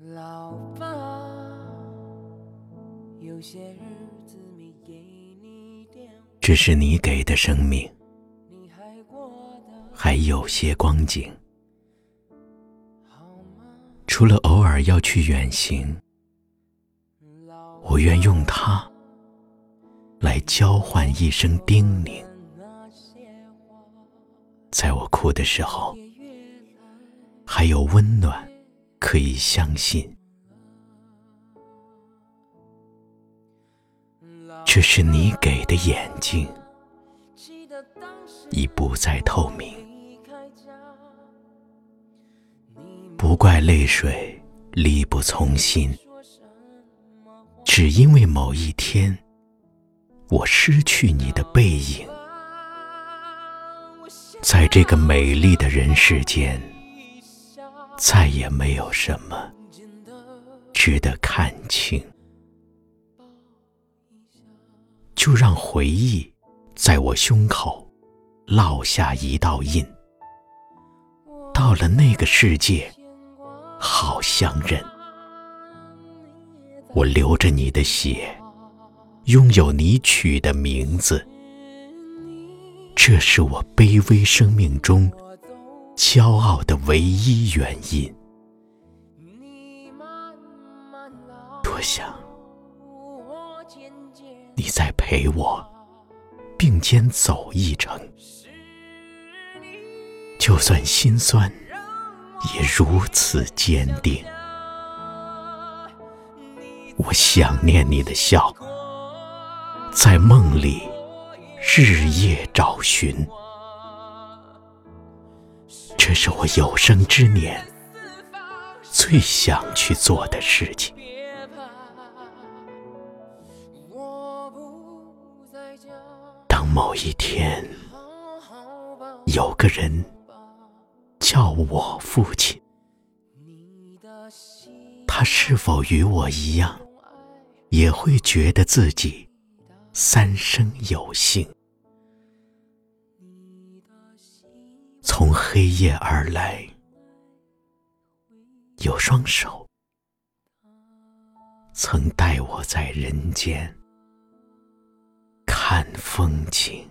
老爸，有些日子没给你电，这是你给的生命，还有些光景。除了偶尔要去远行，我愿用它来交换一声叮咛。在我哭的时候，还有温暖可以相信。这是你给的眼睛，已不再透明。不怪泪水力不从心，只因为某一天，我失去你的背影。在这个美丽的人世间，再也没有什么值得看清。就让回忆在我胸口烙下一道印。到了那个世界，好相认。我流着你的血，拥有你取的名字，这是我卑微生命中骄傲的唯一原因。多想你再陪我并肩走一程，就算心酸，也如此坚定。我想念你的笑，在梦里日夜找寻，这是我有生之年最想去做的事情。当某一天有个人叫我父亲，他是否与我一样，也会觉得自己三生有幸？从黑夜而来，有双手曾带我在人间看风景。